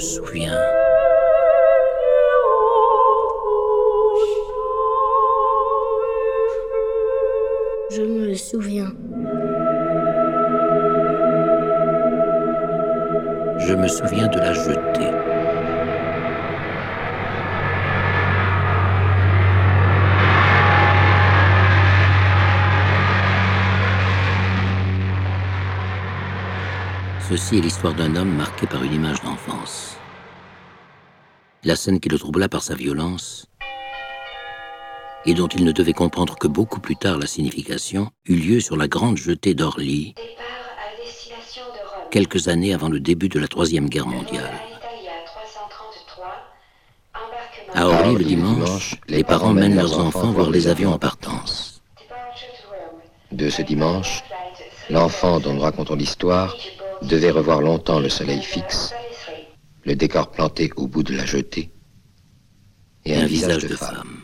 souviens. Je me souviens. Je me souviens de la jetée. Ceci est l'histoire d'un homme marqué par une image d'enfance. La scène qui le troubla par sa violence et dont il ne devait comprendre que beaucoup plus tard la signification, eut lieu sur la grande jetée d'Orly, quelques années avant le début de la Troisième Guerre mondiale. À Orly, le dimanche, les parents mènent leurs enfants voir les avions en partance. De ce dimanche, l'enfant dont nous racontons l'histoire devait revoir longtemps le soleil fixe, le décor planté au bout de la jetée, et un, visage, de, femme.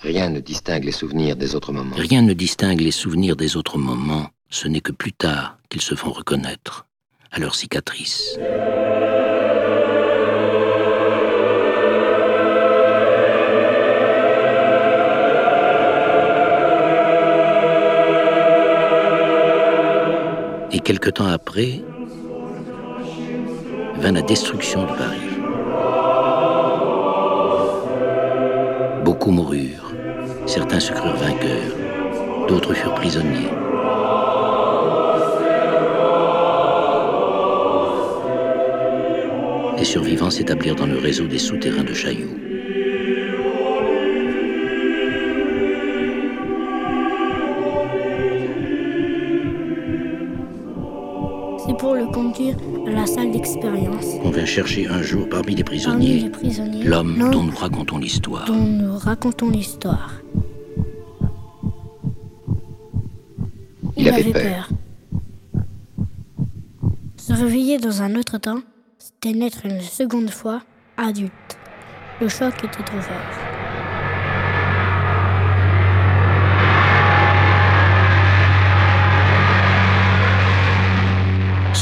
Rien ne distingue les souvenirs des autres moments. Rien ne distingue les souvenirs des autres moments. Ce n'est que plus tard qu'ils se font reconnaître à leurs cicatrices. Quelque temps après, vint la destruction de Paris. Beaucoup moururent, certains se crurent vainqueurs, d'autres furent prisonniers. Les survivants s'établirent dans le réseau des souterrains de Chaillot. Conduire à la salle d'expérience. On vint chercher un jour parmi les prisonniers, l'homme dont nous racontons l'histoire. Dont nous racontons l'histoire. Il, avait, peur. Se réveiller dans un autre temps, c'était naître une seconde fois adulte. Le choc était trop fort.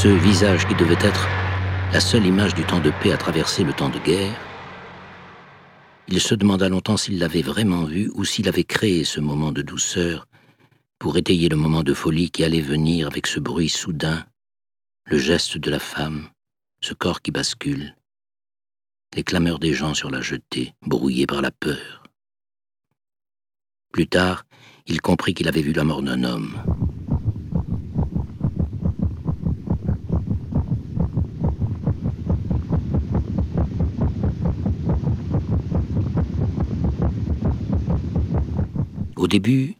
Ce visage qui devait être la seule image du temps de paix à traverser le temps de guerre, il se demanda longtemps s'il l'avait vraiment vu ou s'il avait créé ce moment de douceur pour étayer le moment de folie qui allait venir avec ce bruit soudain, le geste de la femme, ce corps qui bascule, les clameurs des gens sur la jetée, brouillés par la peur. Plus tard, il comprit qu'il avait vu la mort d'un homme, Au début,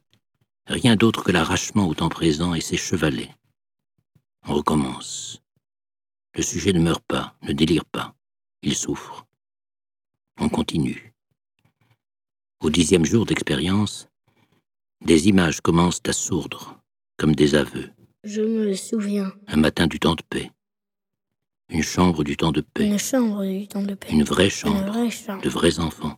rien d'autre que l'arrachement au temps présent et ses chevalets. On recommence. Le sujet ne meurt pas, ne délire pas. Il souffre. On continue. Au dixième jour d'expérience, des images commencent à sourdre, comme des aveux. Je me souviens. Un matin du temps de paix. Une chambre du temps de paix. Une chambre du temps de paix. Une vraie chambre. De vrais enfants.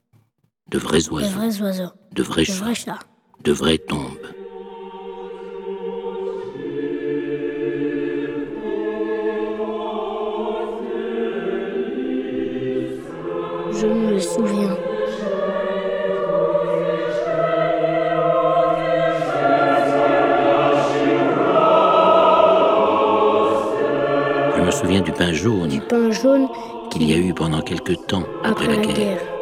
De vrais oiseaux. De vrais oiseaux. De vrais chats de vraies tombes. Je me souviens. Je me souviens du pain jaune. Du pain jaune qu'il y a eu pendant quelque temps après, la, guerre.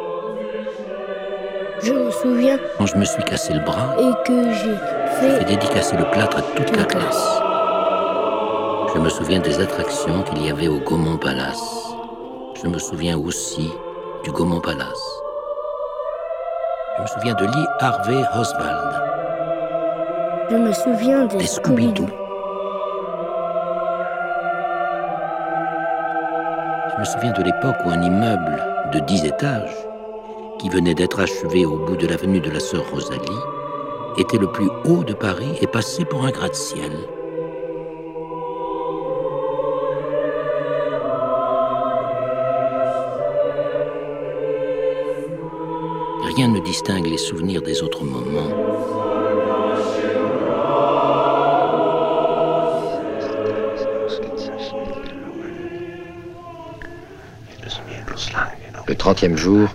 Je me souviens. Quand je me suis cassé le bras. Et que j'ai fait. J'ai le plâtre à toute la classe. Je me souviens des attractions qu'il y avait au Gaumont Palace. Je me souviens aussi du Gaumont Palace. Je me souviens de Lee Harvey Oswald. Je me souviens des, Scooby-Doo. Je me souviens de l'époque où un immeuble de 10 étages qui venait d'être achevé au bout de l'avenue de la Sœur Rosalie, était le plus haut de Paris et passait pour un gratte-ciel. Rien ne distingue les souvenirs des autres moments. trentième jour,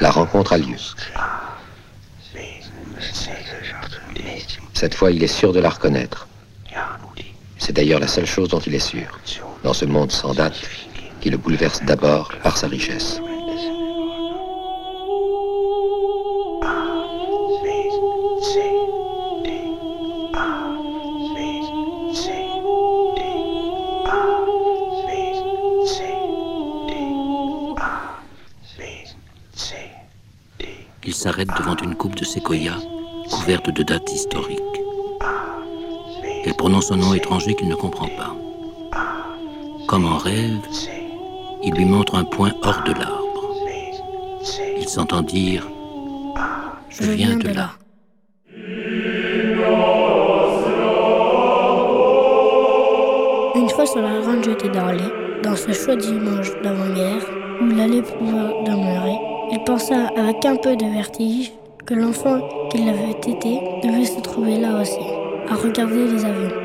la rencontre a lieu. Cette fois, il est sûr de la reconnaître. C'est d'ailleurs la seule chose dont il est sûr, dans ce monde sans date qui le bouleverse d'abord par sa richesse. S'arrête devant une coupe de séquoia couverte de dates historiques. Elle prononce un nom étranger qu'il ne comprend pas. Comme en rêve, il lui montre un point hors de l'arbre. Il s'entend dire Je viens de là. Une fois sur la grande jetée d'Orly, dans ce chaud dimanche d'avant-guerre, où il allait pouvoir demeurer, il pensa avec un peu de vertige que l'enfant qu'il avait été devait se trouver là aussi, à regarder les avions.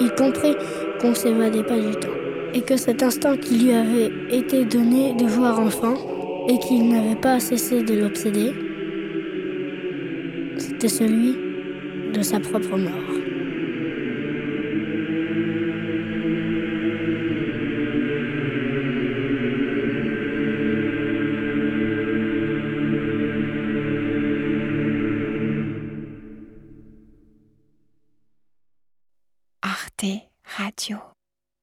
Il comprit qu'on ne s'évadait pas du temps, et que cet instant qui lui avait été donné de voir enfant, et qu'il n'avait pas cessé de l'obséder, c'était celui de sa propre mort.